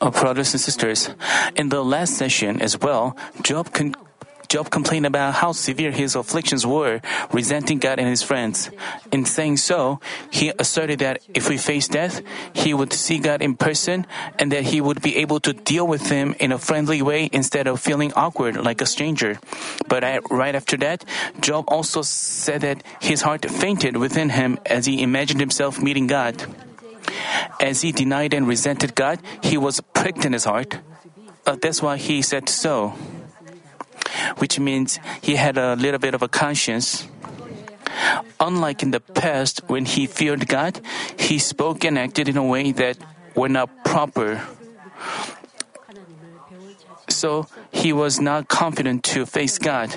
Uh, brothers and sisters, in the last session as well, Job con- Job complained about how severe his afflictions were, resenting God and his friends. In saying so, he asserted that if we face death, he would see God in person and that he would be able to deal with him in a friendly way instead of feeling awkward like a stranger. But right after that, Job also said that his heart fainted within him as he imagined himself meeting God. As he denied and resented God, he was pricked in his heart. Uh, that's why he said so which means he had a little bit of a conscience. Unlike in the past, when he feared God, he spoke and acted in a way that were not proper. So he was not confident to face God.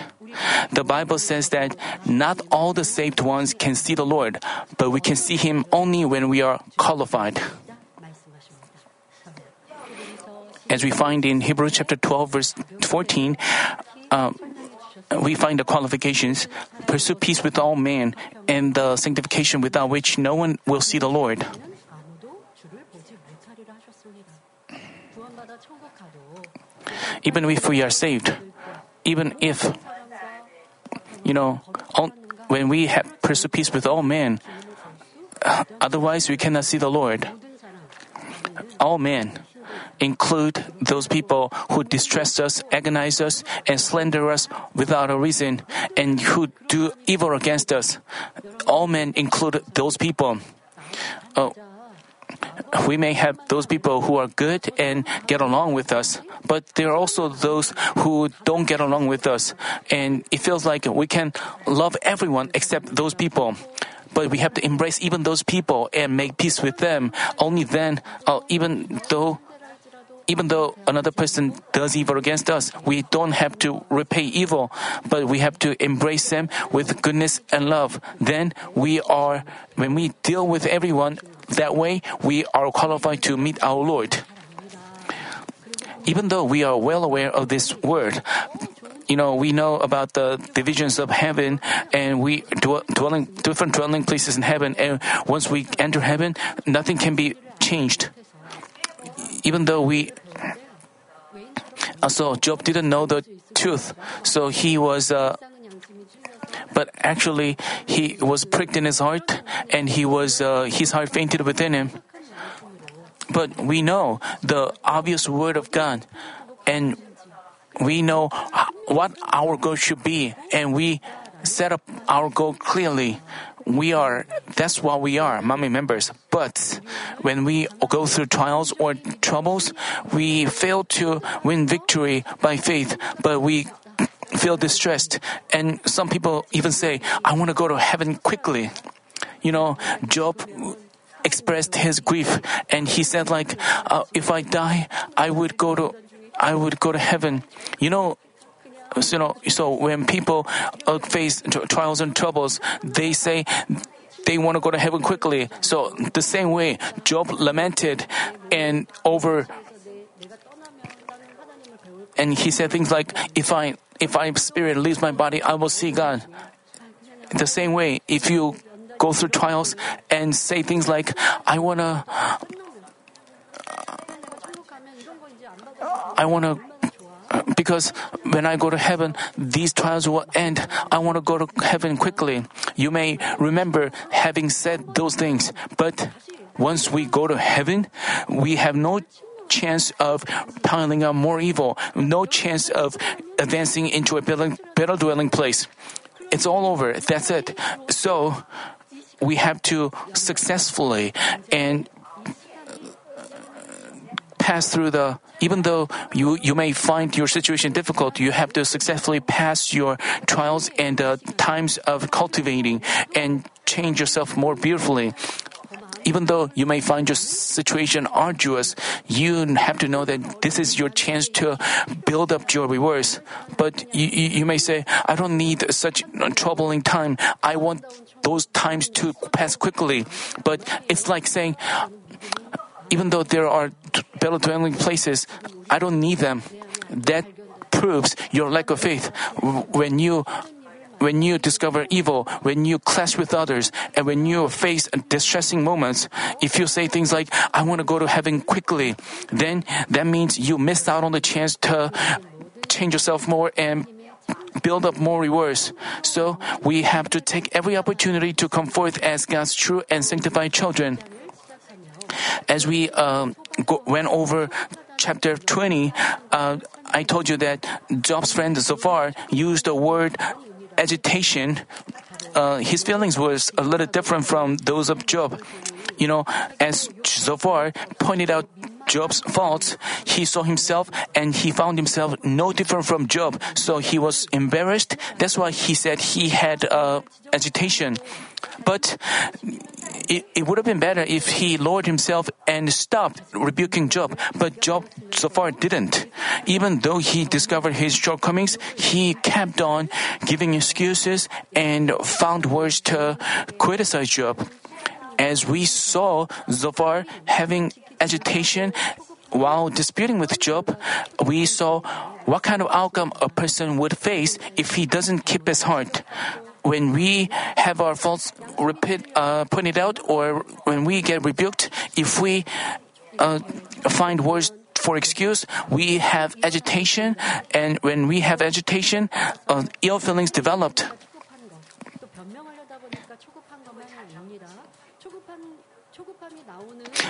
The Bible says that not all the saved ones can see the Lord, but we can see him only when we are qualified. As we find in Hebrews chapter 12 verse 14, uh, we find the qualifications pursue peace with all men and the sanctification without which no one will see the Lord. Even if we are saved, even if, you know, when we have pursue peace with all men, otherwise we cannot see the Lord. All men include those people who distress us, agonize us, and slander us without a reason, and who do evil against us. All men include those people. Uh, we may have those people who are good and get along with us, but there are also those who don't get along with us, and it feels like we can love everyone except those people but we have to embrace even those people and make peace with them. Only then, uh, even though even though another person does evil against us, we don't have to repay evil, but we have to embrace them with goodness and love. Then we are, when we deal with everyone that way, we are qualified to meet our Lord. Even though we are well aware of this word, you know, we know about the divisions of heaven and we dwelling, different dwelling places in heaven. And once we enter heaven, nothing can be changed even though we uh, so Job didn't know the truth, so he was. Uh, but actually, he was pricked in his heart, and he was uh, his heart fainted within him. But we know the obvious word of God, and we know what our goal should be, and we set up our goal clearly we are, that's what we are, Manmin members. But when we go through trials or troubles, we fail to win victory by faith, but we feel distressed. And some people even say, I want to go to heaven quickly. You know, Job expressed his grief and he said like, uh, if I die, I would go to, I would go to heaven. You know, you know, so when people uh, face trials and troubles, they say they want to go to heaven quickly. So the same way, Job lamented and over, and he said things like, "If I if my spirit leaves my body, I will see God." The same way, if you go through trials and say things like, "I wanna." I want to because when I go to heaven, these trials will end. I want to go to heaven quickly. You may remember having said those things, but once we go to heaven, we have no chance of piling up more evil, no chance of advancing into a better dwelling place. It's all over. That's it. So, we have to successfully and pass through the even though you, you may find your situation difficult, you have to successfully pass your trials and uh, times of cultivating and change yourself more beautifully. Even though you may find your situation arduous, you have to know that this is your chance to build up your rewards. But you, you, you may say, I don't need such troubling time. I want those times to pass quickly. But it's like saying, even though there are better dwelling places, I don't need them. That proves your lack of faith. When you when you discover evil, when you clash with others, and when you face distressing moments, if you say things like, I want to go to heaven quickly, then that means you missed out on the chance to change yourself more and build up more rewards. So we have to take every opportunity to come forth as God's true and sanctified children. As we um, go, went over chapter 20, uh, I told you that Job's friend Zophar used the word agitation. Uh, his feelings was a little different from those of Job. You know, as Zophar pointed out Job's faults, he saw himself and he found himself no different from Job. So he was embarrassed. That's why he said he had uh, agitation. But it, it, would have been better if he lowered himself and stopped rebuking Job. But Job Zophar didn't. Even though he discovered his shortcomings, he kept on giving excuses and found words to criticize Job. As we saw Zophar having agitation while disputing with Job, we saw what kind of outcome a person would face if he doesn't keep his heart. When we have our faults repeat, uh, pointed out or when we get rebuked, if we uh, find words for excuse, we have agitation, and when we have agitation, uh, ill feelings developed.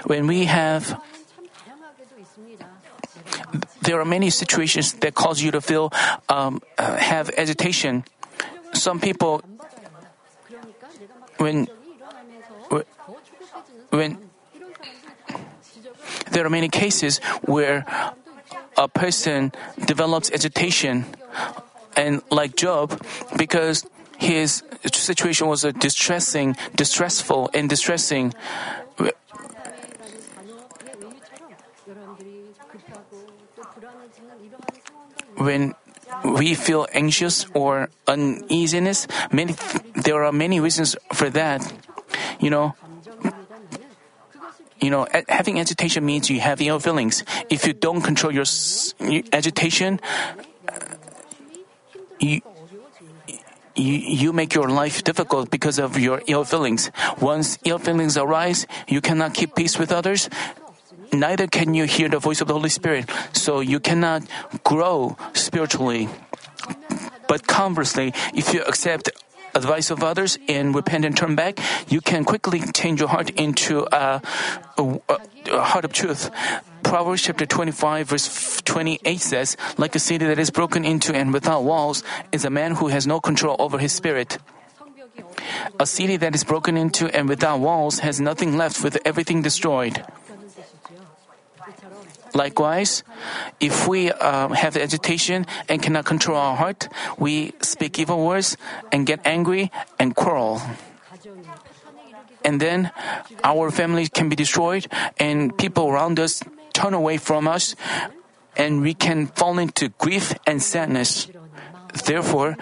When we have there are many situations that cause you to feel um, uh, have agitation. Some people, when when there are many cases where a person develops agitation, and like Job, because his situation was distressing, distressful, and distressing. When we feel anxious or uneasiness, many there are many reasons for that. You know, you know, having agitation means you have ill feelings. If you don't control your agitation, uh, you, you, you make your life difficult because of your ill feelings. Once ill feelings arise, you cannot keep peace with others. Neither can you hear the voice of the Holy Spirit, so you cannot grow spiritually. But conversely, if you accept advice of others and repent and turn back, you can quickly change your heart into a, a, a heart of truth. Proverbs chapter 25 verse 28 says, like a city that is broken into and without walls is a man who has no control over his spirit. A city that is broken into and without walls has nothing left with everything destroyed. Likewise, if we uh, have agitation and cannot control our heart, we speak evil words and get angry and quarrel and then our family can be destroyed and people around us turn away from us and we can fall into grief and sadness. Therefore,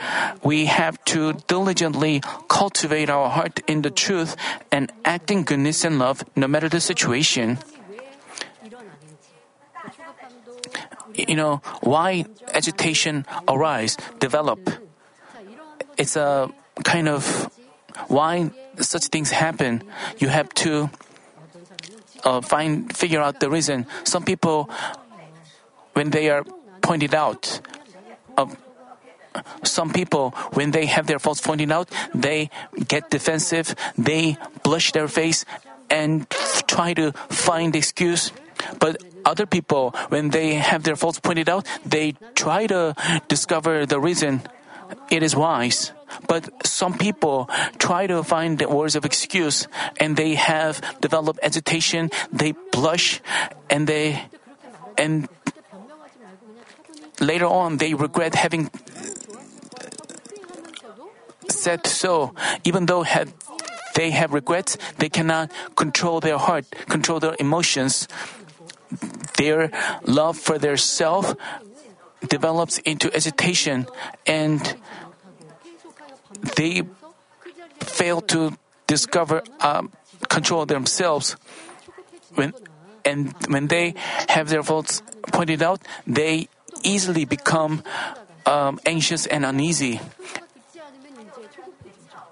we have to diligently cultivate our heart in the truth and act in goodness and love no matter the situation. You know, why agitation arise, develop? It's a kind of why such things happen. You have to uh, find figure out the reason. Some people, when they are pointed out, uh, some people, when they have their faults pointed out, they get defensive, they blush their face, and try to find excuse. But other people, when they have their faults pointed out, they try to discover the reason. It is wise. But some people try to find words of excuse and they have developed agitation, they blush, and they, and later on they regret having said so. Even though have, they have regrets, they cannot control their heart, control their emotions. Their love for their self develops into agitation and they fail to discover um, control themselves. When and when they have their faults pointed out, they easily become um, anxious and uneasy.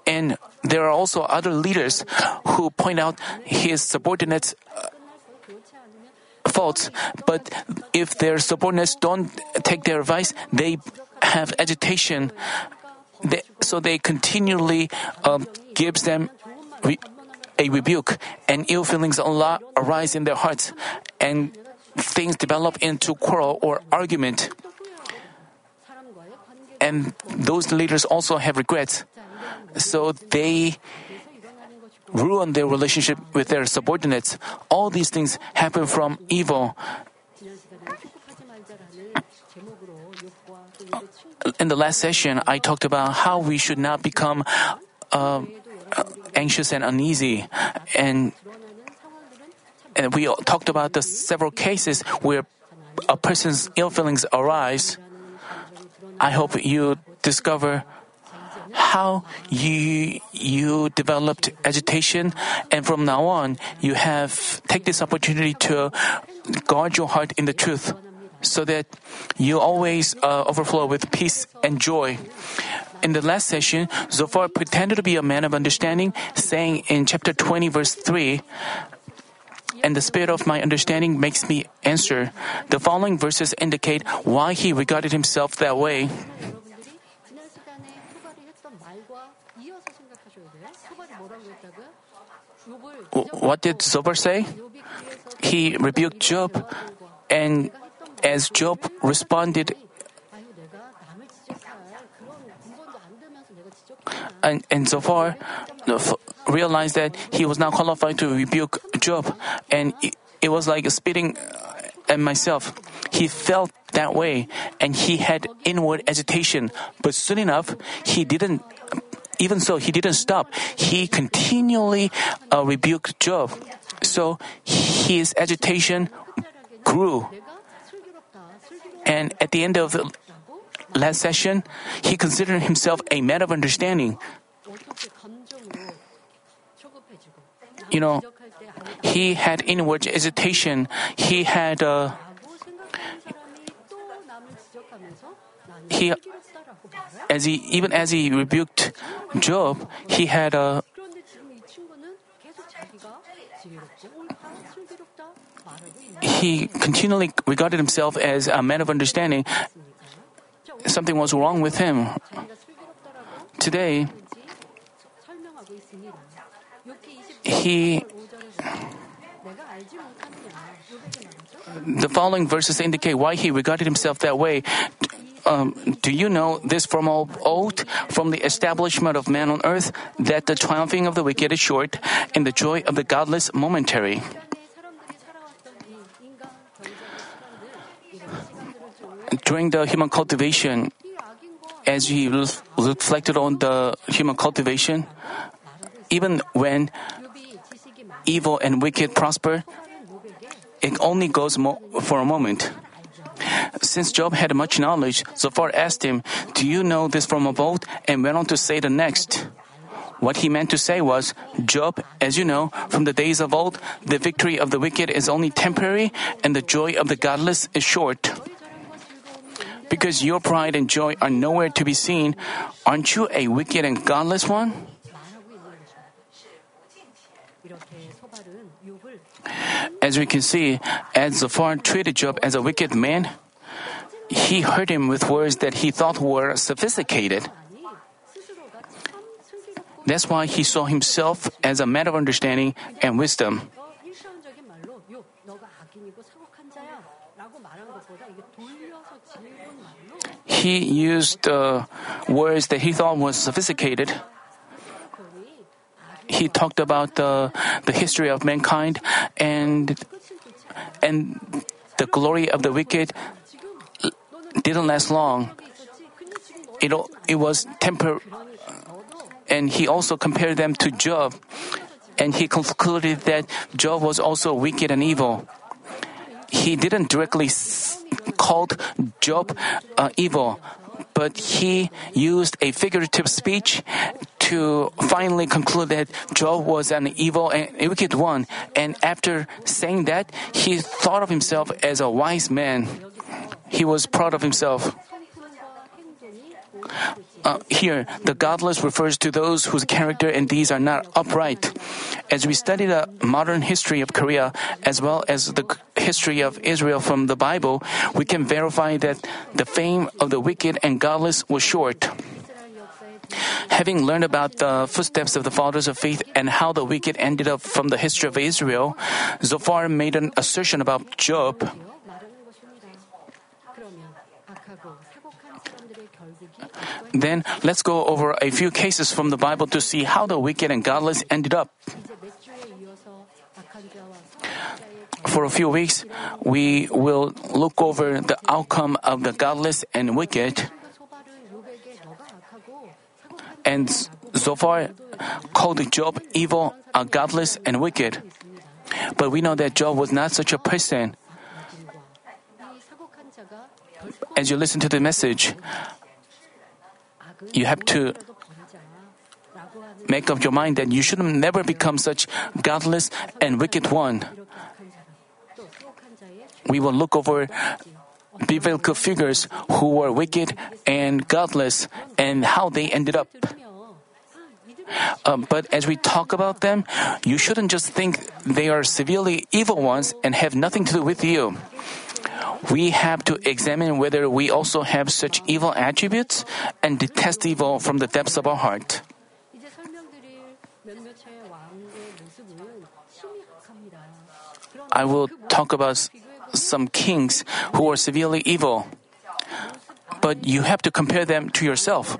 And there are also other leaders who point out his subordinates' uh, faults. But if their subordinates don't take their advice, they have agitation. They, so they continually um, gives them re- a rebuke, and ill feelings a lot arise in their hearts, and things develop into quarrel or argument. And those leaders also have regrets. So they ruin their relationship with their subordinates. All these things happen from evil. In the last session, I talked about how we should not become uh, anxious and uneasy, and and we talked about the several cases where a person's ill feelings arise. I hope you discover how you you developed agitation and from now on you have take this opportunity to guard your heart in the truth so that you always uh, overflow with peace and joy in the last session zophar pretended to be a man of understanding saying in chapter 20 verse 3 and the spirit of my understanding makes me answer. The following verses indicate why he regarded himself that way. What did Zophar say? He rebuked Job, and as Job responded, and, and Zophar realized that he was not qualified to rebuke Job, and it, it was like spitting uh, at myself. He felt that way, and he had inward agitation. But soon enough, he didn't even so, he didn't stop. He continually uh, rebuked Job. So his agitation grew. And at the end of the last session, he considered himself a man of understanding. You know, he had inward agitation. He had uh, he as he even as he rebuked Job, he had a he continually regarded himself as a man of understanding. Something was wrong with him. Today, he the following verses indicate why he regarded himself that way um, do you know this from old, from the establishment of man on earth, that the triumphing of the wicked is short, and the joy of the godless momentary? During the human cultivation, as we reflected on the human cultivation, even when evil and wicked prosper, it only goes mo- for a moment. Since Job had much knowledge, Zophar asked him, Do you know this from of old? and went on to say the next. What he meant to say was, Job, as you know, from the days of old, the victory of the wicked is only temporary and the joy of the godless is short. Because your pride and joy are nowhere to be seen, aren't you a wicked and godless one? As we can see, as Zophar treated Job as a wicked man, he hurt him with words that he thought were sophisticated. That's why he saw himself as a man of understanding and wisdom. He used uh, words that he thought was sophisticated. He talked about the, the history of mankind and and the glory of the wicked didn't last long. It, it was temporary. And he also compared them to Job. And he concluded that Job was also wicked and evil. He didn't directly called Job uh, evil, but he used a figurative speech to finally conclude that Job was an evil and wicked one. And after saying that, he thought of himself as a wise man he was proud of himself. uh, here, the godless refers to those whose character and deeds are not upright. As we study the modern history of Korea as well as the history of Israel from the Bible, we can verify that the fame of the wicked and godless was short. Having learned about the footsteps of the fathers of faith and how the wicked ended up from the history of Israel, Zophar made an assertion about Job. Then let's go over a few cases from the Bible to see how the wicked and godless ended up. For a few weeks, we will look over the outcome of the godless and wicked. And Zophar called Job evil, godless, and wicked. But we know that Job was not such a person. As you listen to the message, you have to make up your mind that you should never become such godless and wicked one. We will look over biblical figures who were wicked and godless and how they ended up. Um, but as we talk about them, you shouldn't just think they are severely evil ones and have nothing to do with you we have to examine whether we also have such evil attributes and detest evil from the depths of our heart. I will talk about some kings who are severely evil. But you have to compare them to yourself.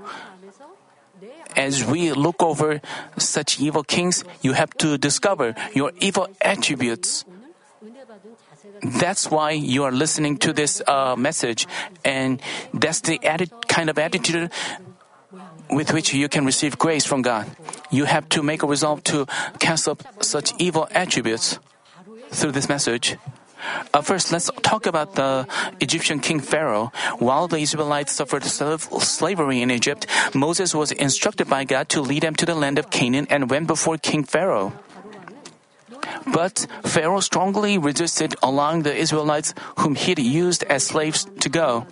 As we look over such evil kings, you have to discover your evil attributes. That's why you are listening to this uh, message, and that's the kind of attitude with which you can receive grace from God. You have to make a resolve to cast up such evil attributes through this message. Uh, first, let's talk about the Egyptian king Pharaoh. While the Israelites suffered slavery in Egypt, Moses was instructed by God to lead them to the land of Canaan and went before King Pharaoh. But Pharaoh strongly resisted allowing the Israelites whom he'd used as slaves to go.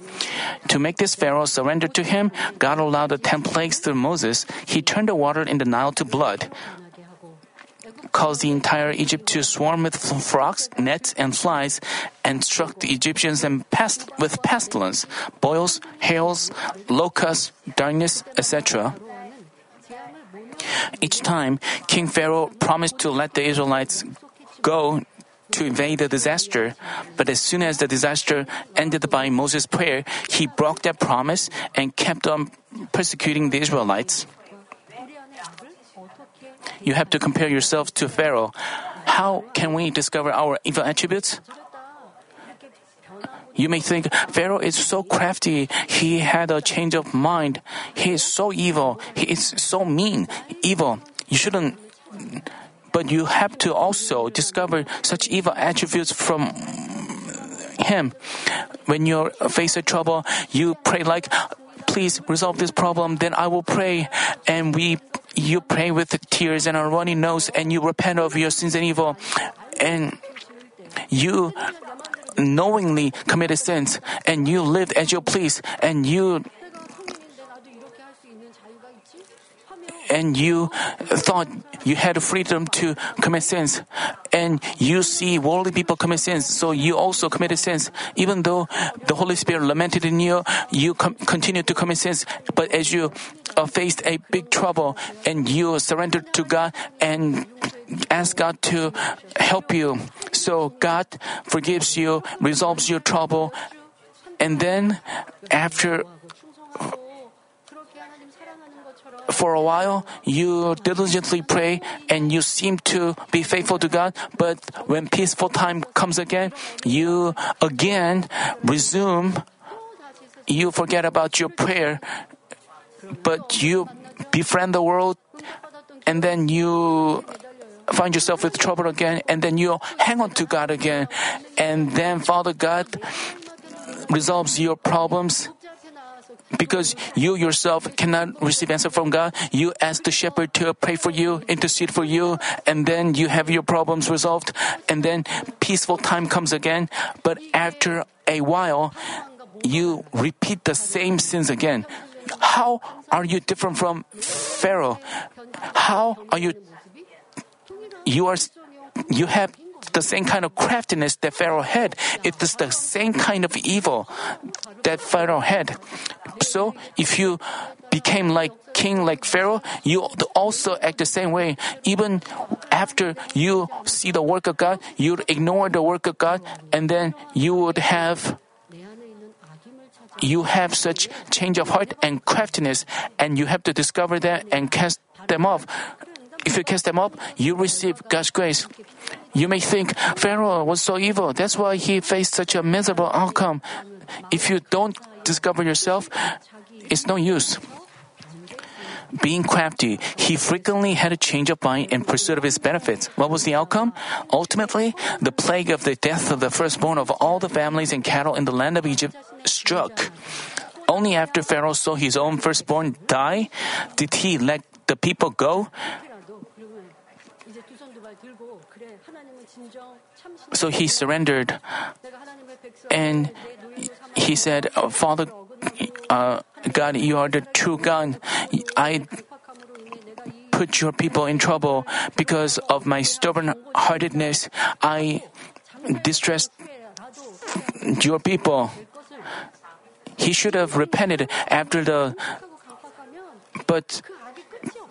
To make this Pharaoh surrender to him, God allowed the ten plagues through Moses. He turned the water in the Nile to blood caused the entire Egypt to swarm with frogs, nets, and flies, and struck the Egyptians and pest- with pestilence, boils, hails, locusts, darkness, etc. Each time, King Pharaoh promised to let the Israelites go to evade the disaster. But as soon as the disaster ended by Moses' prayer, he broke that promise and kept on persecuting the Israelites. You have to compare yourself to Pharaoh. How can we discover our evil attributes? You may think Pharaoh is so crafty. He had a change of mind. He is so evil. He is so mean, evil. You shouldn't. But you have to also discover such evil attributes from him. When you face a trouble, you pray like, please resolve this problem, then I will pray. And we, you pray with tears and a runny nose and you repent of your sins and evil. And you knowingly committed sins and you lived as you please and you and you thought you had freedom to commit sins and you see worldly people commit sins so you also committed sins. Even though the holy spirit lamented in you you com- continue to commit sins. But as you uh, faced a big trouble and you surrendered to god and asked god to help you so god forgives you resolves your trouble. And then after for a while, you diligently pray and you seem to be faithful to God, but when peaceful time comes again, you again resume, you forget about your prayer, but you befriend the world, and then you find yourself with trouble again, and then you hang on to God again, and then Father God resolves your problems because you yourself cannot receive answer from God, you ask the shepherd to pray for you, intercede for you, and then you have your problems resolved, and then peaceful time comes again. But after a while, you repeat the same sins again. how are you different from Pharaoh? How are you? You are, you have the same kind of craftiness that Pharaoh had. It is the same kind of evil that Pharaoh had. So if you became like king like Pharaoh, you also act the same way. Even after you see the work of God, you'd ignore the work of God, and then you would have you have such change of heart and craftiness, and you have to discover that and cast them off. If you cast them off, you receive God's grace. You may think Pharaoh was so evil, that's why he faced such a miserable outcome. If you don't discover yourself, it's no use. Being crafty, he frequently had a change of mind in pursuit of his benefits. What was the outcome? Ultimately, the plague of the death of the firstborn of all the families and cattle in the land of Egypt struck. Only after Pharaoh saw his own firstborn die did he let the people go. So he surrendered and he said, Father, uh, God, you are the true God. I put your people in trouble because of my stubborn heartedness. I distressed your people. He should have repented after the, but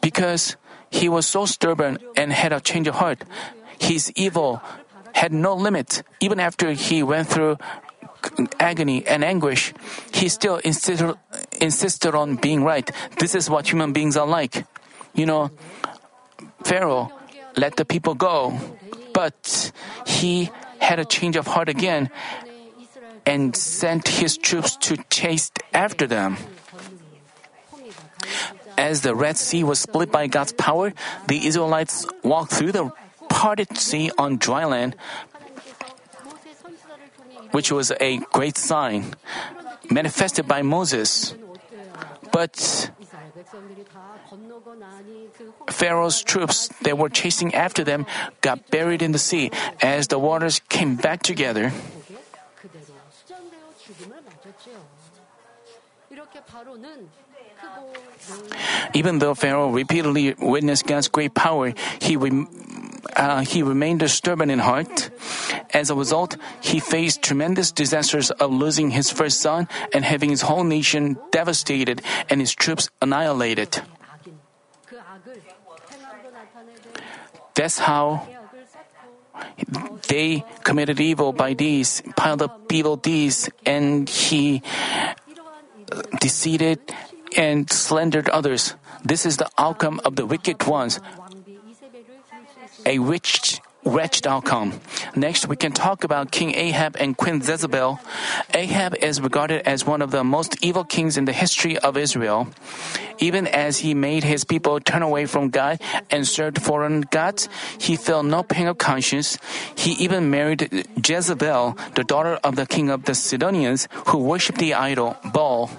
because he was so stubborn and had a change of heart, his evil had no limit. Even after he went through agony and anguish, he still insisted, insisted on being right. This is what human beings are like. You know, Pharaoh let the people go, but he had a change of heart again and sent his troops to chase after them. As the Red Sea was split by God's power, the Israelites walked through the parted sea on dry land, which was a great sign manifested by Moses. But Pharaoh's troops that were chasing after them got buried in the sea as the waters came back together. Even though Pharaoh repeatedly witnessed God's great power, he uh, he remained stubborn in heart. As a result, he faced tremendous disasters of losing his first son and having his whole nation devastated and his troops annihilated. That's how they committed evil by these, piled up evil deeds, and he deceived and slandered others. This is the outcome of the wicked ones a rich, wretched outcome. Next, we can talk about King Ahab and Queen Jezebel. Ahab is regarded as one of the most evil kings in the history of Israel. Even as he made his people turn away from God and served foreign gods, he felt no pain of conscience. He even married Jezebel, the daughter of the king of the Sidonians, who worshipped the idol Baal.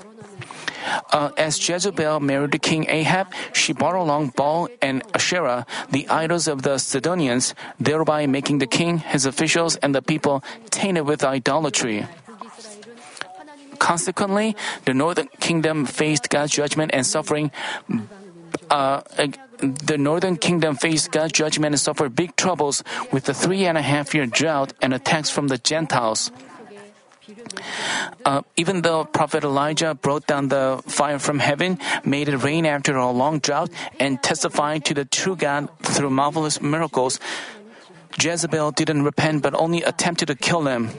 Uh, as Jezebel married King Ahab, she brought along Baal and Asherah, the idols of the Sidonians, thereby making the king, his officials, and the people tainted with idolatry. Consequently, the northern kingdom faced God's judgment and suffering. Uh, the northern kingdom faced God's judgment and suffered big troubles with the three and a half year drought and attacks from the Gentiles. Uh, even though Prophet Elijah brought down the fire from heaven, made it rain after a long drought, and testified to the true God through marvelous miracles, Jezebel didn't repent but only attempted to kill them.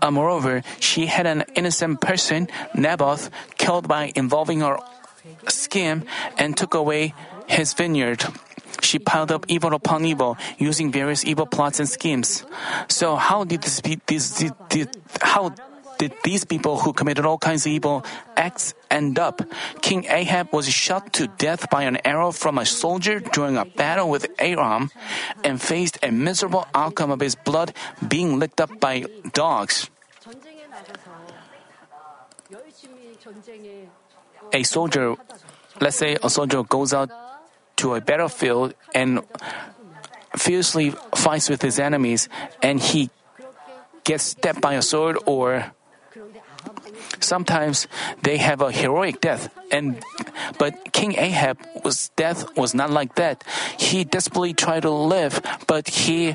Uh, moreover, she had an innocent person, Naboth, killed by involving her scheme and took away his vineyard she piled up evil upon evil, using various evil plots and schemes. So how did this, this, this how did these people who committed all kinds of evil acts end up? King Ahab was shot to death by an arrow from a soldier during a battle with Aram and faced a miserable outcome of his blood being licked up by dogs. A soldier, let's say a soldier goes out to a battlefield and fiercely fights with his enemies and he gets stabbed by a sword or Sometimes they have a heroic death, and but King Ahab was death was not like that. He desperately tried to live, but he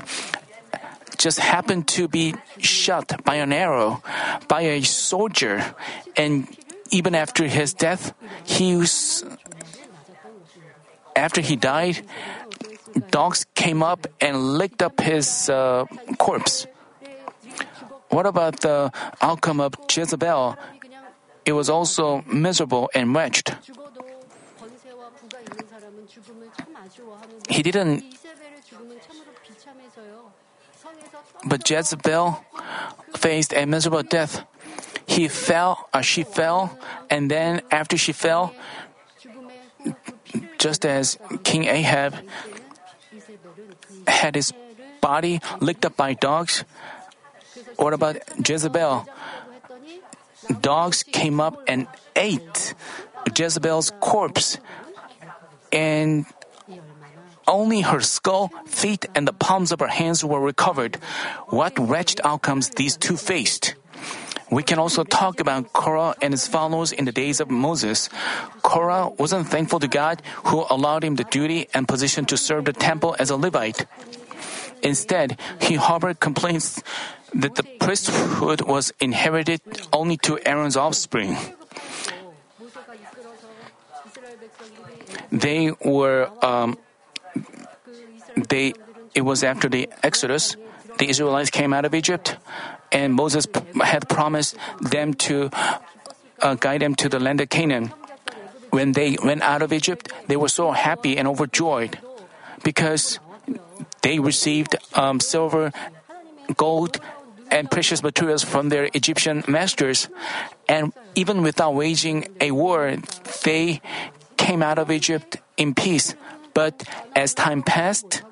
just happened to be shot by an arrow by a soldier, and even after his death, he was after he died, dogs came up and licked up his uh, corpse. What about the outcome of Jezebel? It was also miserable and wretched. He didn't. But Jezebel faced a miserable death. He fell, uh, she fell, and then after she fell, just as King Ahab had his body licked up by dogs, what about Jezebel? Dogs came up and ate Jezebel's corpse, and only her skull, feet, and the palms of her hands were recovered. What wretched outcomes these two faced. We can also talk about Korah and his followers in the days of Moses. Korah wasn't thankful to God who allowed him the duty and position to serve the temple as a Levite. Instead, he harbored complaints that the priesthood was inherited only to Aaron's offspring. They were, um, they, it was after the Exodus, the Israelites came out of Egypt, and Moses had promised them to uh, guide them to the land of Canaan. When they went out of Egypt, they were so happy and overjoyed because they received um, silver, gold, and precious materials from their Egyptian masters. And even without waging a war, they came out of Egypt in peace. But as time passed,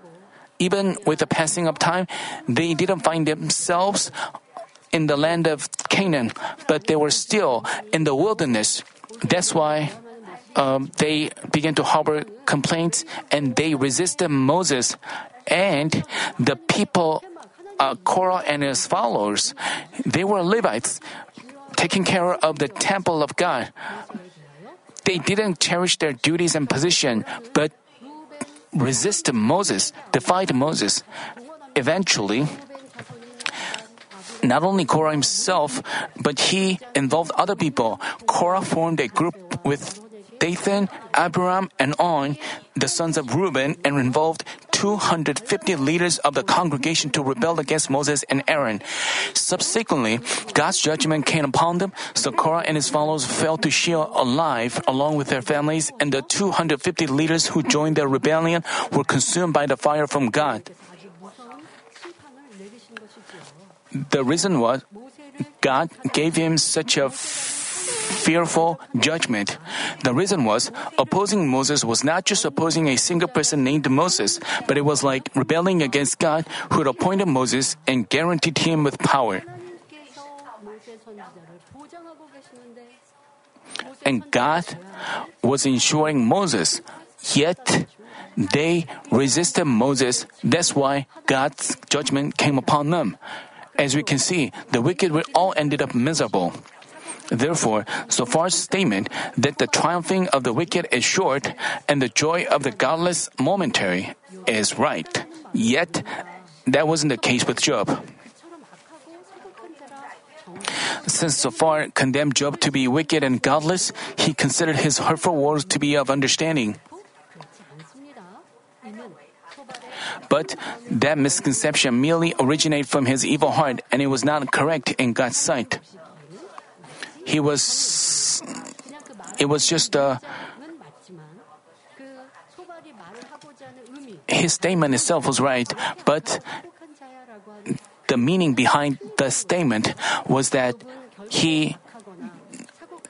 even with the passing of time, they didn't find themselves in the land of Canaan, but they were still in the wilderness. That's why um, they began to harbor complaints and they resisted Moses. And the people, uh, Korah and his followers, they were Levites taking care of the temple of God. They didn't cherish their duties and position, but resisted Moses, defied Moses. Eventually, not only Korah himself, but he involved other people. Korah formed a group with Dathan, Abiram, and On, the sons of Reuben, and involved 250 leaders of the congregation to rebel against Moses and Aaron. Subsequently, God's judgment came upon them, so Korah and his followers fell to Sheol alive along with their families, and the 250 leaders who joined their rebellion were consumed by the fire from God. The reason was God gave him such a fearful judgment. The reason was opposing Moses was not just opposing a single person named Moses, but it was like rebelling against God who had appointed Moses and guaranteed him with power. And God was ensuring Moses, yet they resisted Moses. That's why God's judgment came upon them. As we can see, the wicked all ended up miserable. Therefore, Zophar's statement that the triumphing of the wicked is short and the joy of the godless momentary is right. Yet, that wasn't the case with Job. Since Zophar condemned Job to be wicked and godless, he considered his hurtful words to be of understanding. But that misconception merely originated from his evil heart and it was not correct in God's sight. He was, it was just a, his statement itself was right, but the meaning behind the statement was that he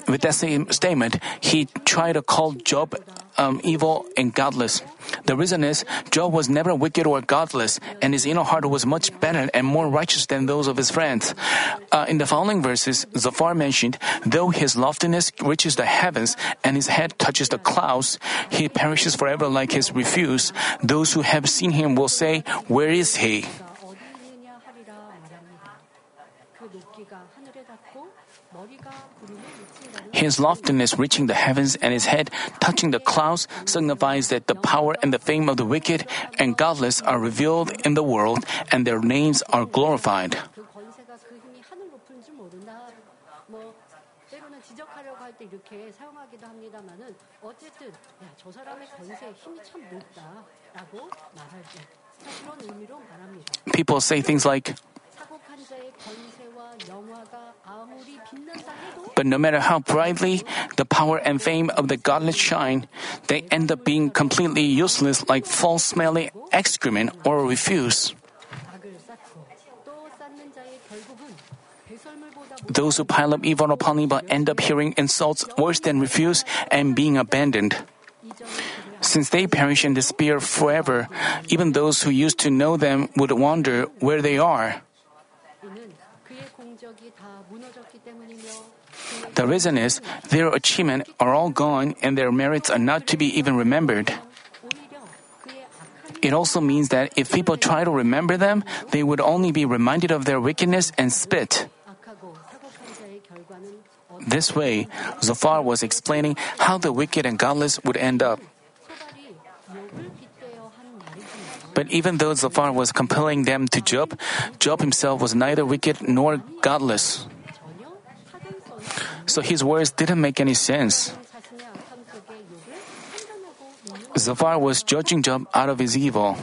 with that same statement, he tried to call Job um, evil and godless. The reason is Job was never wicked or godless, and his inner heart was much better and more righteous than those of his friends. Uh, in the following verses, Zophar mentioned, though his loftiness reaches the heavens and his head touches the clouds, he perishes forever like his refuse. Those who have seen him will say, Where is he? His loftiness reaching the heavens and his head touching the clouds signifies that the power and the fame of the wicked and godless are revealed in the world and their names are glorified. People say things like, but no matter how brightly the power and fame of the godless shine, they end up being completely useless like false smelling excrement or refuse. Those who pile up evil upon evil end up hearing insults worse than refuse and being abandoned. Since they perish in despair forever, even those who used to know them would wonder where they are. The reason is their achievements are all gone and their merits are not to be even remembered. It also means that if people try to remember them, they would only be reminded of their wickedness and spit. This way, Zophar was explaining how the wicked and godless would end up. But even though Zophar was compelling them to Job, Job himself was neither wicked nor godless. So his words didn't make any sense. Zophar was judging Job out of his evil.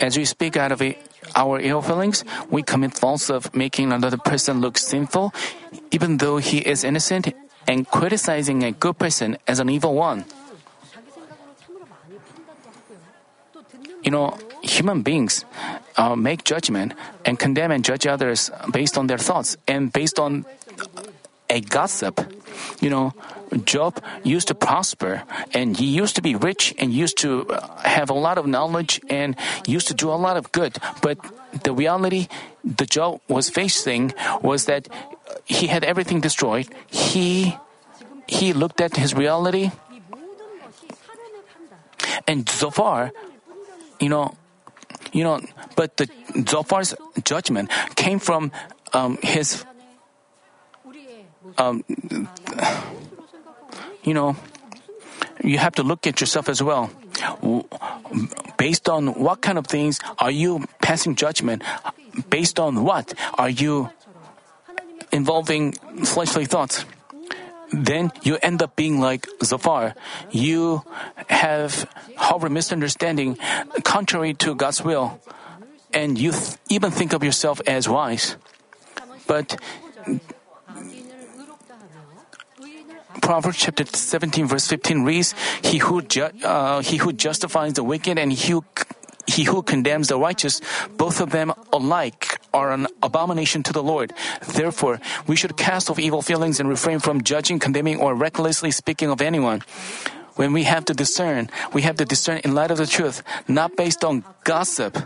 As we speak out of it, our ill feelings, we commit faults of making another person look sinful, even though he is innocent, and criticizing a good person as an evil one. You know, human beings uh, make judgment and condemn and judge others based on their thoughts and based on a gossip. You know, Job used to prosper and he used to be rich and used to uh, have a lot of knowledge and used to do a lot of good. But the reality the Job was facing was that he had everything destroyed. He he looked at his reality and so far, you know, you know, but the Zophar's judgment came from um, his, um, you know, you have to look at yourself as well. Based on what kind of things are you passing judgment? Based on what are you involving fleshly thoughts? then you end up being like Zophar. You have however, misunderstanding contrary to God's will, and you th- even think of yourself as wise. But Proverbs chapter 17 verse 15 reads, "He who ju- uh, he who justifies the wicked and he who he who condemns the righteous, both of them alike are an abomination to the Lord. Therefore, we should cast off evil feelings and refrain from judging, condemning, or recklessly speaking of anyone. When we have to discern, we have to discern in light of the truth, not based on gossip.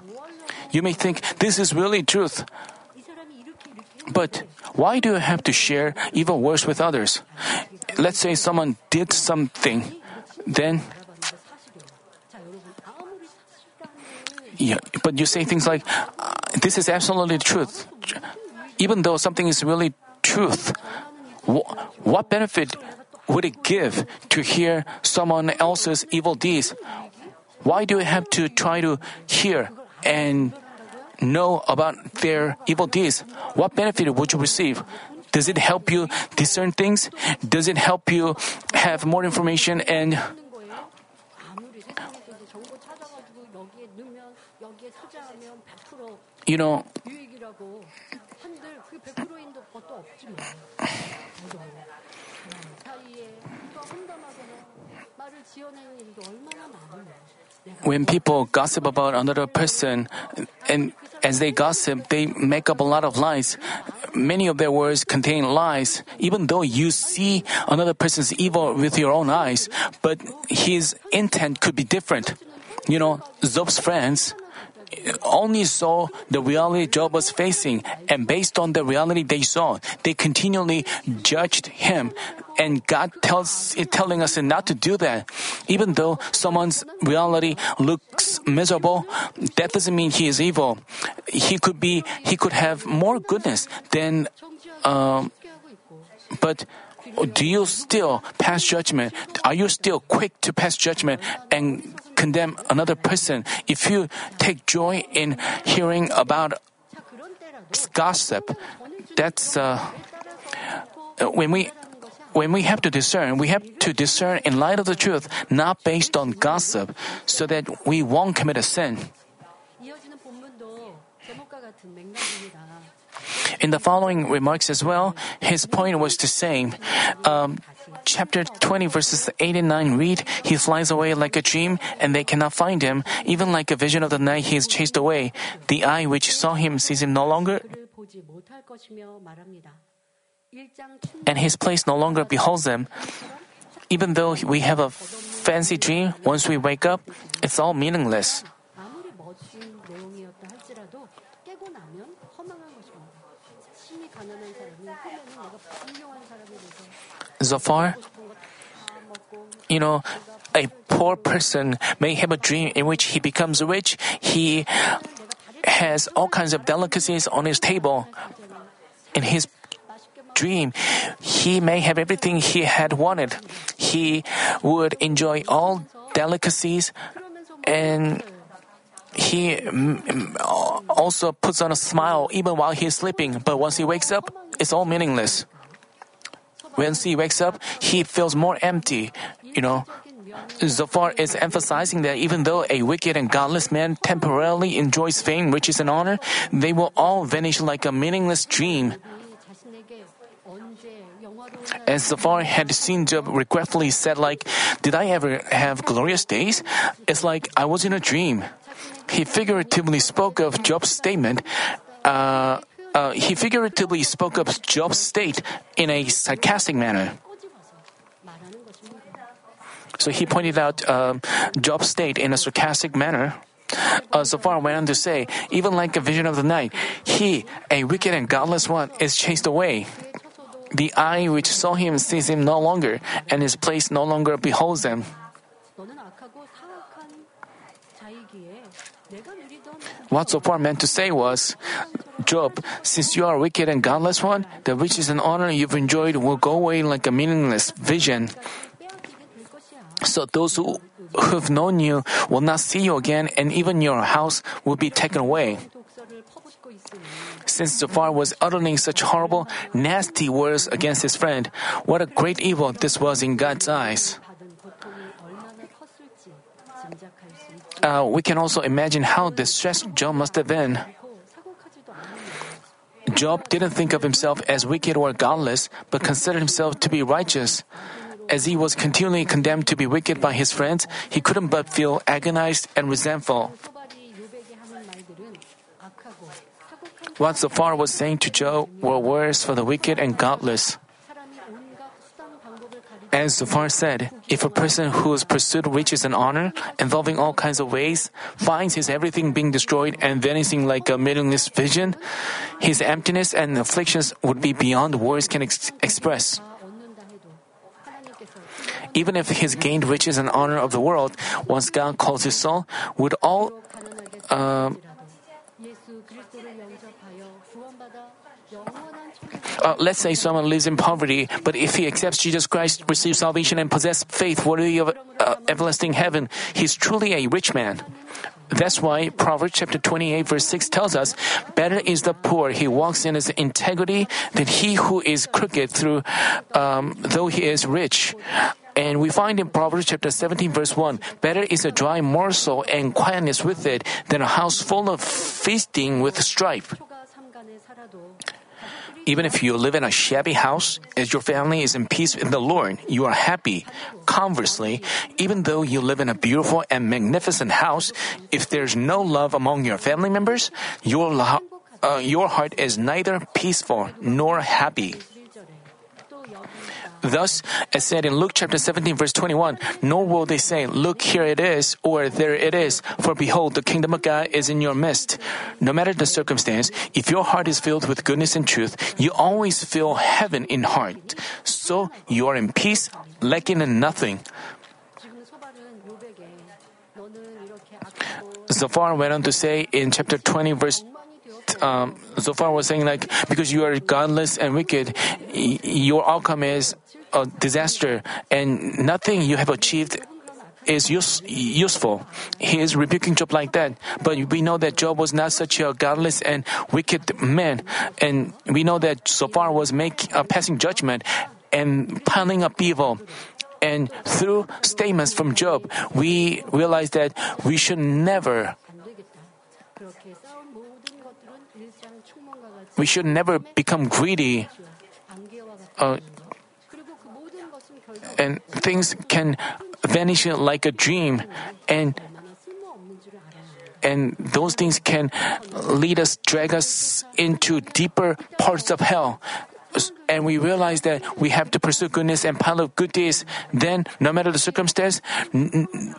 You may think this is really truth. But why do you have to share evil words with others? Let's say someone did something, then yeah, but you say things like, "Uh, "This is absolutely truth," even though something is really truth. wh- What benefit would it give to hear someone else's evil deeds? Why do you have to try to hear and know about their evil deeds? What benefit would you receive? Does it help you discern things? Does it help you have more information and 내가 when people gossip about another person and as they gossip they make up a lot of lies. Many of their words contain lies even though you see another person's evil with your own eyes but his intent could be different. You know Job's friends only saw the reality Job was facing, and based on the reality they saw, they continually judged him. And God tells telling us not to do that. Even though someone's reality looks miserable, that doesn't mean he is evil. He could be he could have more goodness than. Um, but do you still pass judgment? Are you still quick to pass judgment and condemn another person, if you take joy in hearing about gossip, that's uh, uh, when we when we have to discern, we have to discern in light of the truth, not based on gossip, so that we won't commit a sin. In the following remarks as well, his point was the same. Um, chapter 20, verses 8 and 9 read, He flies away like a dream, and they cannot find him. Even like a vision of the night, he is chased away. The eye which saw him sees him no longer, and his place no longer beholds them. Even though we have a fancy dream, once we wake up, it's all meaningless. So far, you know, a poor person may have a dream in which he becomes rich. He has all kinds of delicacies on his table. In his dream, he may have everything he had wanted. He would enjoy all delicacies and he also puts on a smile even while he's sleeping, but once he wakes up, it's all meaningless. When he wakes up, he feels more empty. You know, Zophar is emphasizing that even though a wicked and godless man temporarily enjoys fame, riches, and honor, they will all vanish like a meaningless dream. As Zophar had seen Job regretfully said like, Did I ever have glorious days? It's like I was in a dream. He figuratively spoke of Job's statement, uh, uh, he figuratively spoke of Job's state in a sarcastic manner. So he pointed out uh, Job's state in a sarcastic manner. Uh, Zophar went on to say, even like a vision of the night, he, a wicked and godless one, is chased away. The eye which saw him sees him no longer, and his place no longer beholds him. What Zophar meant to say was, Job, since you are wicked and godless one, the riches and honor you've enjoyed will go away like a meaningless vision. So those who have known you will not see you again, and even your house will be taken away. Since Zophar was uttering such horrible, nasty words against his friend, what a great evil this was in God's eyes. Uh, we can also imagine how distressed Job must have been. Job didn't think of himself as wicked or godless, but considered himself to be righteous. As he was continually condemned to be wicked by his friends, he couldn't but feel agonized and resentful. What Zophar was saying to Job were words for the wicked and godless. As Zophar said, if a person who has pursued riches and honor, involving all kinds of ways, finds his everything being destroyed and vanishing like a meaningless vision, his emptiness and afflictions would be beyond words can ex- express. Even if his gained riches and honor of the world, once God calls his soul, would all. Uh, uh, let's say someone lives in poverty, but if he accepts Jesus Christ, receives salvation, and possesses faith worthy of uh, everlasting heaven, he's truly a rich man. That's why Proverbs chapter 28 verse 6 tells us, better is the poor, he walks in his integrity, than he who is crooked through, um, though he is rich. And we find in Proverbs chapter 17 verse 1, better is a dry morsel and quietness with it than a house full of feasting with strife. Even if you live in a shabby house, as your family is in peace in the Lord, you are happy. Conversely, even though you live in a beautiful and magnificent house, if there's no love among your family members, your, uh, your heart is neither peaceful nor happy. Thus, as said in Luke chapter 17, verse 21, nor will they say, Look, here it is, or there it is, for behold, the kingdom of God is in your midst. No matter the circumstance, if your heart is filled with goodness and truth, you always feel heaven in heart. So you are in peace, lacking in nothing. Zophar went on to say in chapter 20, verse um, Zophar was saying like because you are godless and wicked, y- your outcome is a disaster, and nothing you have achieved is use, useful. He is rebuking Job like that. But we know that Job was not such a godless and wicked man, and we know that Zophar was making uh, passing judgment and piling up evil. And through statements from Job, we realize that we should never we should never become greedy. Uh, and things can vanish like a dream, and and those things can lead us, drag us into deeper parts of hell and we realize that we have to pursue goodness and pile up good deeds. Then no matter the circumstance n- n-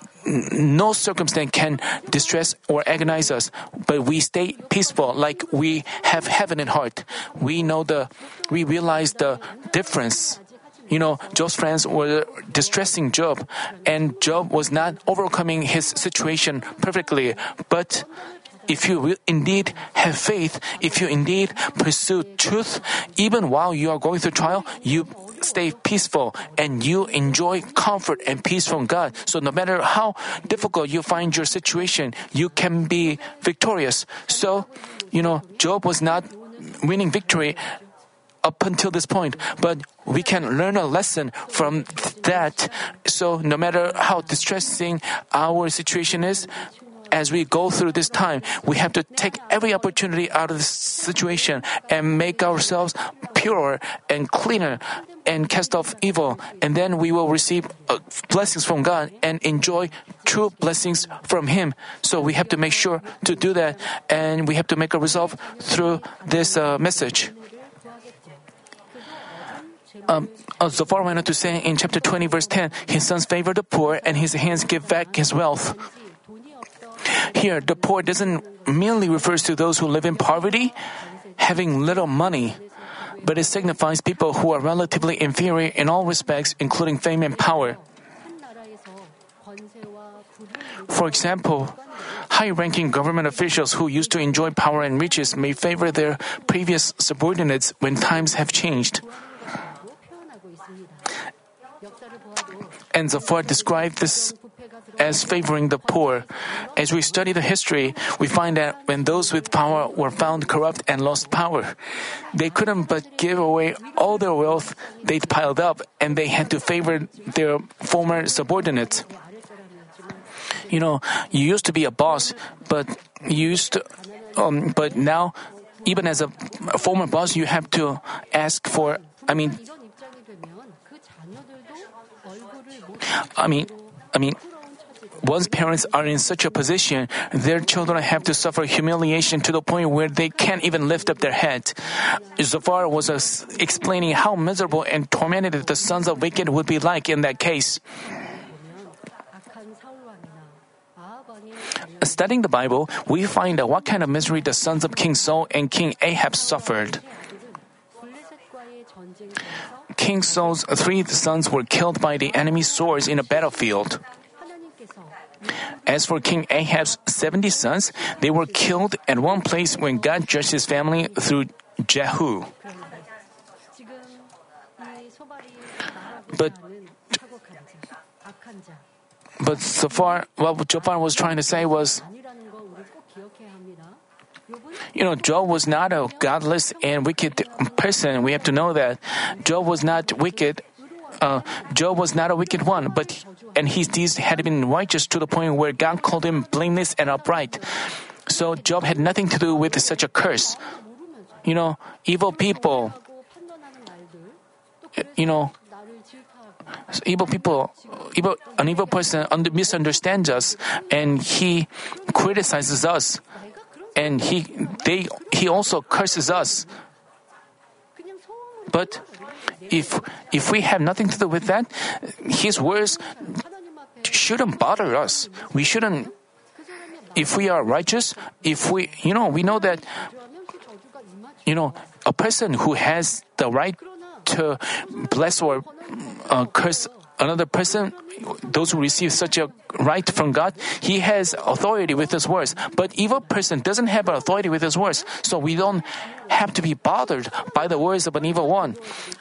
no circumstance can distress or agonize us. But we stay peaceful like we have heaven in heart. We know the we realize the difference. You know, Job's friends were distressing Job, and Job was not overcoming his situation perfectly. But if you will indeed have faith, if you indeed pursue truth, even while you are going through trial, you stay peaceful and you enjoy comfort and peace from God. So no matter how difficult you find your situation, you can be victorious. So, you know, Job was not winning victory up until this point, but we can learn a lesson from that. So no matter how distressing our situation is, as we go through this time, we have to take every opportunity out of this situation and make ourselves purer and cleaner and cast off evil. And then we will receive uh, blessings from God and enjoy true blessings from Him. So we have to make sure to do that and we have to make a resolve through this uh, message. Um, uh, Zophar went on to say in chapter 20, verse 10, his sons favor the poor and his hands give back his wealth. Here, the poor doesn't merely refers to those who live in poverty, having little money, but it signifies people who are relatively inferior in all respects, including fame and power. For example, high ranking government officials who used to enjoy power and riches may favor their previous subordinates when times have changed. And Zophar described this as favoring the poor. As we study the history, we find that when those with power were found corrupt and lost power, they couldn't but give away all their wealth they'd piled up and they had to favor their former subordinates. You know, you used to be a boss, but you used to, um, but now, even as a former boss, you have to ask for, I mean, I mean, I mean, once parents are in such a position, their children have to suffer humiliation to the point where they can't even lift up their head. Zophar was uh, explaining how miserable and tormented the sons of wicked would be like in that case. Studying the Bible, we find out what kind of misery the sons of King Saul and King Ahab suffered. King Saul's three sons were killed by the enemy's swords in a battlefield. As for King Ahab's 70 sons, they were killed at one place when God judged his family through Jehu. But but so far, what Job was trying to say was, you know, Job was not a godless and wicked person. We have to know that Job was not wicked. Uh, Job was not a wicked one, but and his deeds had been righteous to the point where God called him blameless and upright. So Job had nothing to do with such a curse. You know, evil people, you know, evil people, evil, an evil person misunderstands us and he criticizes us and he, they, he also curses us. But if, if we have nothing to do with that, His words shouldn't bother us. We shouldn't, if we are righteous, if we, you know, we know that, you know, a person who has the right to bless or uh, curse another person those who receive such a right from God, he has authority with his words. But evil person doesn't have authority with his words, so we don't have to be bothered by the words of an evil one.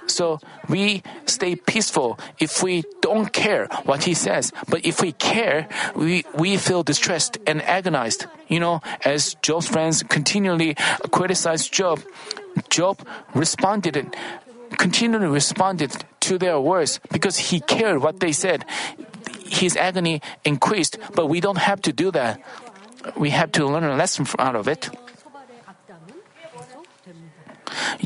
So we stay peaceful if we don't care what he says. But if we care, we, we feel distressed and agonized. You know, as Job's friends continually criticized Job, Job responded continually responded to their words because he cared what they said. His agony increased, but we don't have to do that. We have to learn a lesson out of it.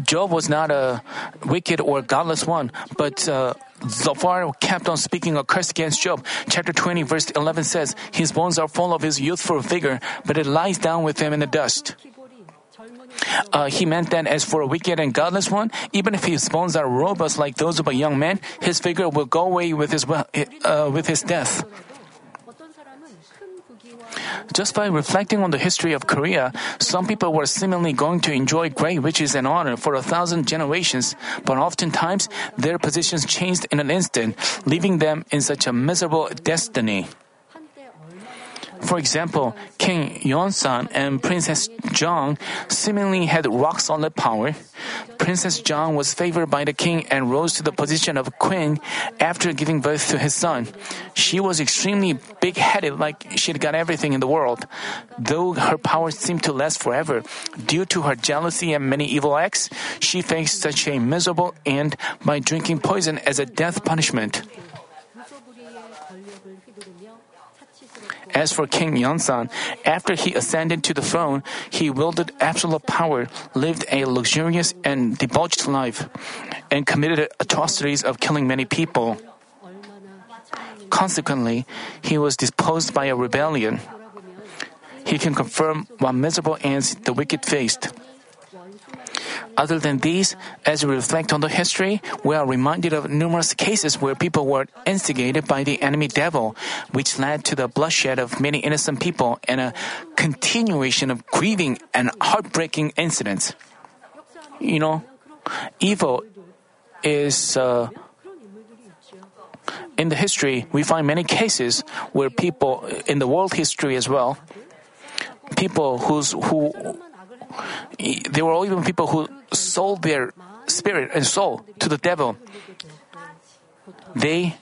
Job was not a wicked or godless one, but uh, Zophar kept on speaking a curse against Job. Chapter 20, verse 11 says, His bones are full of his youthful vigor, but it lies down with him in the dust. Uh, he meant that as for a wicked and godless one, even if his bones are robust like those of a young man, his vigor will go away with his, uh, with his death. Just by reflecting on the history of Korea, some people were seemingly going to enjoy great riches and honor for a thousand generations, but oftentimes their positions changed in an instant, leaving them in such a miserable destiny. For example, King Yonsan and Princess Zhang seemingly had rock solid power. Princess Zhang was favored by the king and rose to the position of queen after giving birth to his son. She was extremely big headed, like she'd got everything in the world. Though her power seemed to last forever, due to her jealousy and many evil acts, she faced such a miserable end by drinking poison as a death punishment. As for King Yonsan, after he ascended to the throne, he wielded absolute power, lived a luxurious and debauched life, and committed atrocities of killing many people. Consequently, he was disposed by a rebellion. He can confirm what miserable ends the wicked faced. Other than these, as we reflect on the history, we are reminded of numerous cases where people were instigated by the enemy devil, which led to the bloodshed of many innocent people and a continuation of grieving and heartbreaking incidents. You know, evil is. Uh, in the history, we find many cases where people, in the world history as well, people who's, who there were even people who sold their spirit and soul to the devil. They,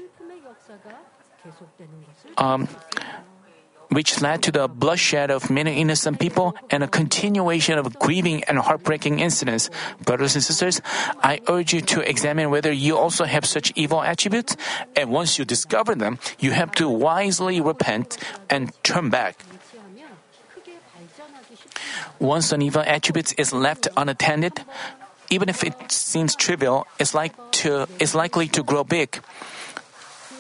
um, which led to the bloodshed of many innocent people and a continuation of grieving and heartbreaking incidents. Brothers and sisters, I urge you to examine whether you also have such evil attributes, and once you discover them, you have to wisely repent and turn back. Once an evil attribute is left unattended, even if it seems trivial, it's, like to, it's likely to grow big.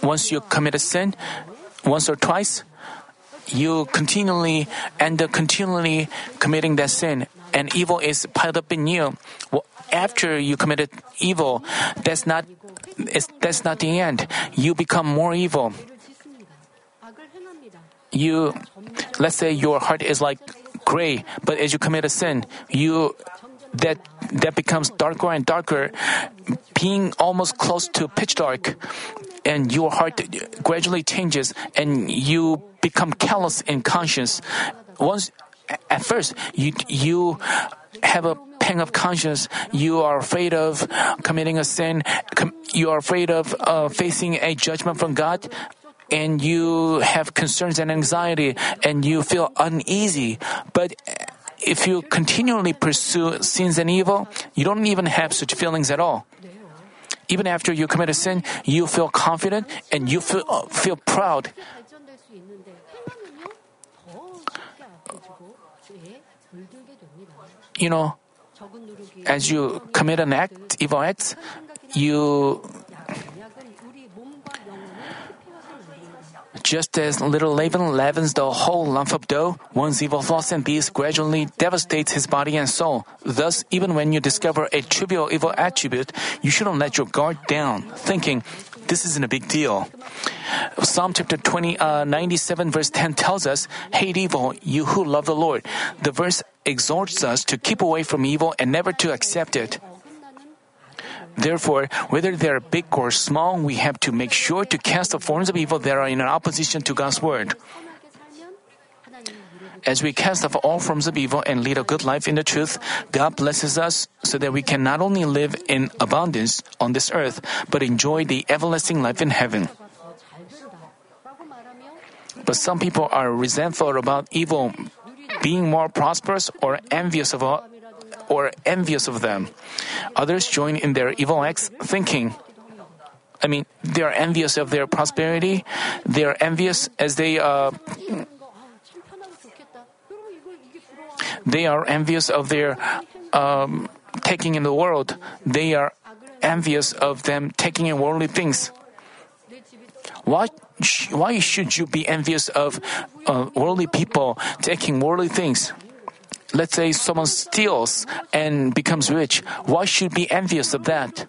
Once you commit a sin, once or twice, you continually end up continually committing that sin, and evil is piled up in you. Well, after you committed evil, that's not that's not the end. You become more evil. You, let's say, your heart is like gray, but as you commit a sin, you that that becomes darker and darker, being almost close to pitch dark, and your heart gradually changes, and you become callous in conscience. Once, at first, you you have a pang of conscience. You are afraid of committing a sin. You are afraid of uh, facing a judgment from God and you have concerns and anxiety and you feel uneasy. But if you continually pursue sins and evil, you don't even have such feelings at all. Even after you commit a sin, you feel confident and you feel, uh, feel proud. You know, as you commit an act, evil act, you Just as little leaven leavens the whole lump of dough, one's evil thoughts and deeds gradually devastates his body and soul. Thus, even when you discover a trivial evil attribute, you shouldn't let your guard down, thinking, this isn't a big deal. Psalm chapter 20, uh, 97 verse 10 tells us, hate evil, you who love the Lord. The verse exhorts us to keep away from evil and never to accept it. Therefore, whether they are big or small, we have to make sure to cast the forms of evil that are in opposition to God's word. As we cast off all forms of evil and lead a good life in the truth, God blesses us so that we can not only live in abundance on this earth, but enjoy the everlasting life in heaven. But some people are resentful about evil being more prosperous or envious of or envious of them. Others join in their evil acts thinking, I mean, they are envious of their prosperity. They are envious as they uh, they are envious of their um, taking in the world. They are envious of them taking in worldly things. Why, why should you be envious of uh, worldly people taking worldly things? Let's say someone steals and becomes rich. Why should be envious of that?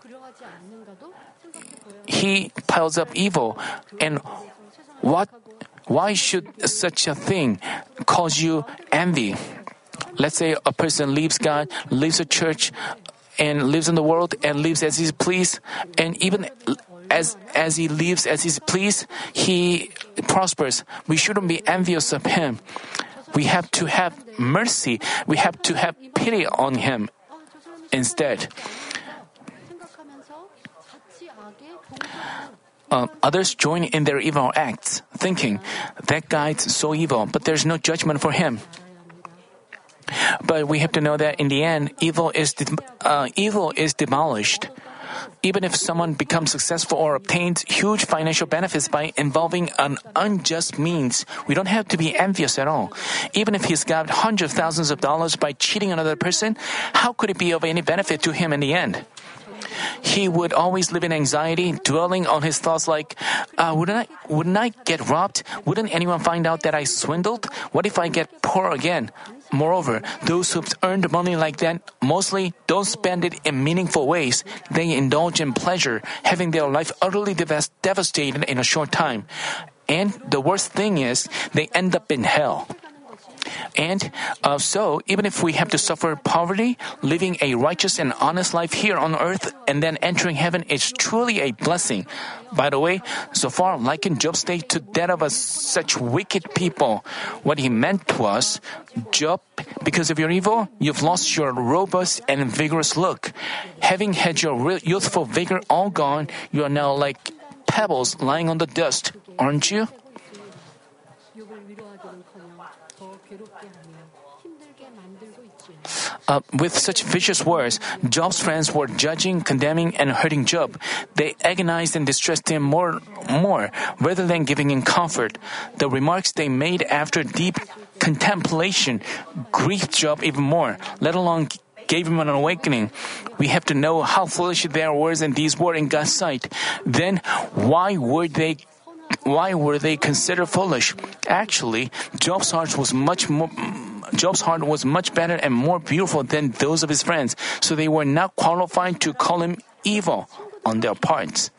He piles up evil. And what, why should such a thing cause you envy? Let's say a person leaves God, leaves a church, and lives in the world and lives as he please, and even as as he lives as he please, he prospers. We shouldn't be envious of him. We have to have mercy. We have to have pity on him instead. Uh, others join in their evil acts, thinking that guy's so evil, but there's no judgment for him. But we have to know that in the end, evil is de- uh, evil is demolished. Even if someone becomes successful or obtains huge financial benefits by involving an unjust means, we don't have to be envious at all. Even if he's got hundreds of thousands of dollars by cheating another person, how could it be of any benefit to him in the end? He would always live in anxiety, dwelling on his thoughts like, uh, wouldn't I, wouldn't I get robbed? Wouldn't anyone find out that I swindled? What if I get poor again? Moreover, those who've earned money like that mostly don't spend it in meaningful ways. They indulge in pleasure, having their life utterly devastated in a short time. And the worst thing is, they end up in hell. And uh, so, even if we have to suffer poverty, living a righteous and honest life here on earth and then entering heaven is truly a blessing. By the way, Zophar liken Job's state to that of a, such wicked people. What he meant was, Job, because of your evil, you've lost your robust and vigorous look. Having had your youthful vigor all gone, you are now like pebbles lying on the dust, aren't you? Uh, with such vicious words, Job's friends were judging, condemning, and hurting Job. They agonized and distressed him more, more, rather than giving him comfort. The remarks they made after deep contemplation grieved Job even more, let alone gave him an awakening. We have to know how foolish their words and deeds were in God's sight. Then, why were they why were they considered foolish? Actually, Job's heart was much more Job's heart was much better and more beautiful than those of his friends, so they were not qualified to call him evil on their parts.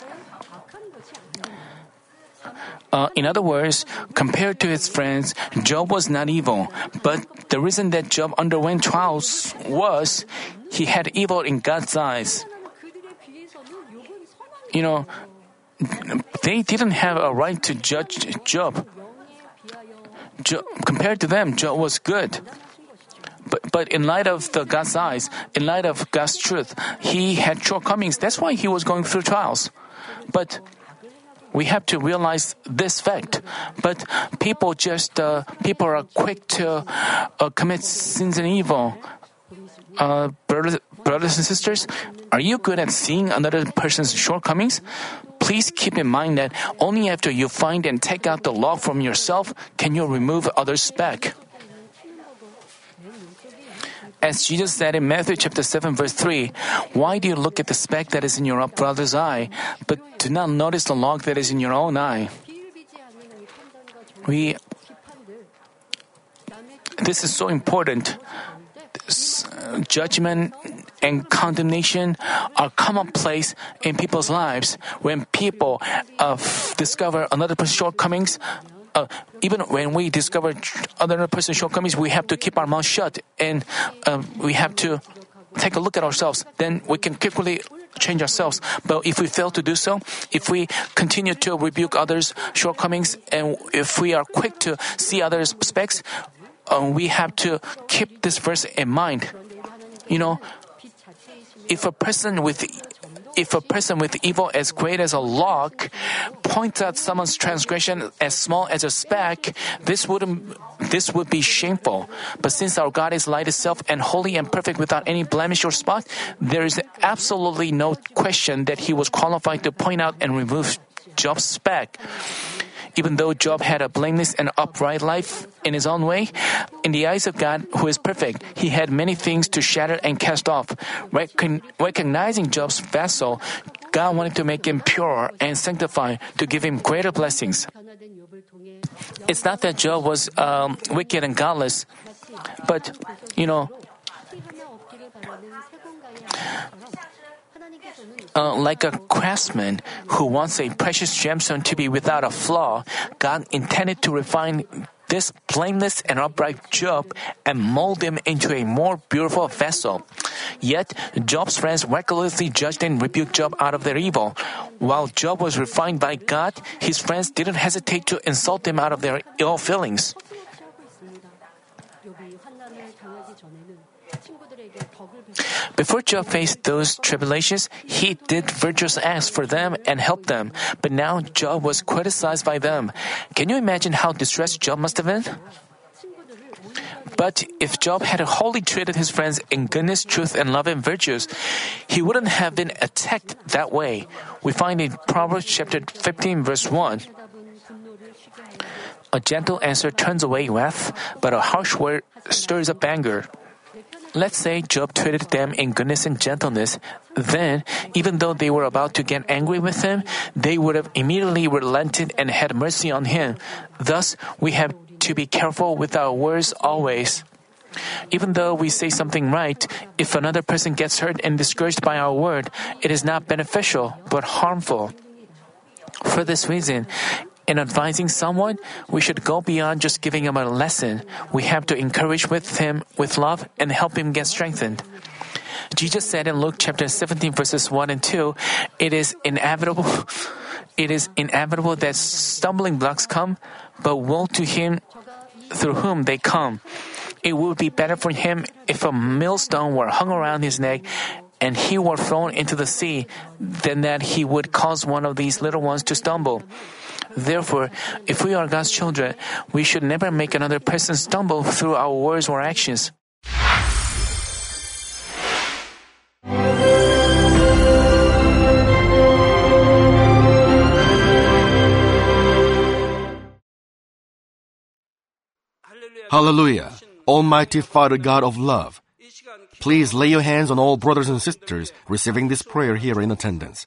Uh, in other words, compared to his friends, Job was not evil. But the reason that Job underwent trials was he had evil in God's eyes. You know, they didn't have a right to judge Job. Compared to them, Job was good. But, but in light of the God's eyes, in light of God's truth, he had shortcomings. That's why he was going through trials. But we have to realize this fact. But people just uh, people are quick to uh, commit sins and evil. Uh, brothers and sisters, are you good at seeing another person's shortcomings? Please keep in mind that only after you find and take out the log from yourself can you remove others' speck. As Jesus said in Matthew chapter 7 verse 3, why do you look at the speck that is in your brother's eye, but do not notice the log that is in your own eye? We this is so important. judgment and condemnation are commonplace in people's lives. When people uh, discover another person's shortcomings, uh, even when we discover another person's shortcomings, we have to keep our mouth shut and uh, we have to take a look at ourselves. Then we can quickly change ourselves. But if we fail to do so, if we continue to rebuke others' shortcomings, and if we are quick to see others' specks, uh, we have to keep this verse in mind. You know, if a person with if a person with evil as great as a log points out someone's transgression as small as a speck, this wouldn't this would be shameful. But since our God is light itself and holy and perfect without any blemish or spot, there is absolutely no question that he was qualified to point out and remove Job's speck. Even though Job had a blameless and upright life in his own way, in the eyes of God, who is perfect, he had many things to shatter and cast off. Recon- recognizing Job's vessel, God wanted to make him pure and sanctified to give him greater blessings. It's not that Job was um, wicked and godless, but, you know, uh, like a craftsman who wants a precious gemstone to be without a flaw, God intended to refine this blameless and upright Job and mold him into a more beautiful vessel. Yet, Job's friends recklessly judged and rebuked Job out of their evil. While Job was refined by God, his friends didn't hesitate to insult him out of their ill feelings. Before Job faced those tribulations, he did virtuous acts for them and helped them. But now Job was criticized by them. Can you imagine how distressed Job must have been? But if Job had wholly treated his friends in goodness, truth, and love and virtues, he wouldn't have been attacked that way. We find in Proverbs chapter 15 verse 1. A gentle answer turns away wrath, but a harsh word stirs up anger. Let's say Job treated them in goodness and gentleness. Then, even though they were about to get angry with him, they would have immediately relented and had mercy on him. Thus, we have to be careful with our words always. Even though we say something right, if another person gets hurt and discouraged by our word, it is not beneficial, but harmful. For this reason, in advising someone, we should go beyond just giving him a lesson. We have to encourage with him with love and help him get strengthened. Jesus said in Luke chapter 17 verses 1 and 2, it is inevitable it is inevitable that stumbling blocks come, but woe to him through whom they come. It would be better for him if a millstone were hung around his neck and he were thrown into the sea than that he would cause one of these little ones to stumble. Therefore, if we are God's children, we should never make another person stumble through our words or actions. Hallelujah. Almighty Father God of love, please lay your hands on all brothers and sisters receiving this prayer here in attendance.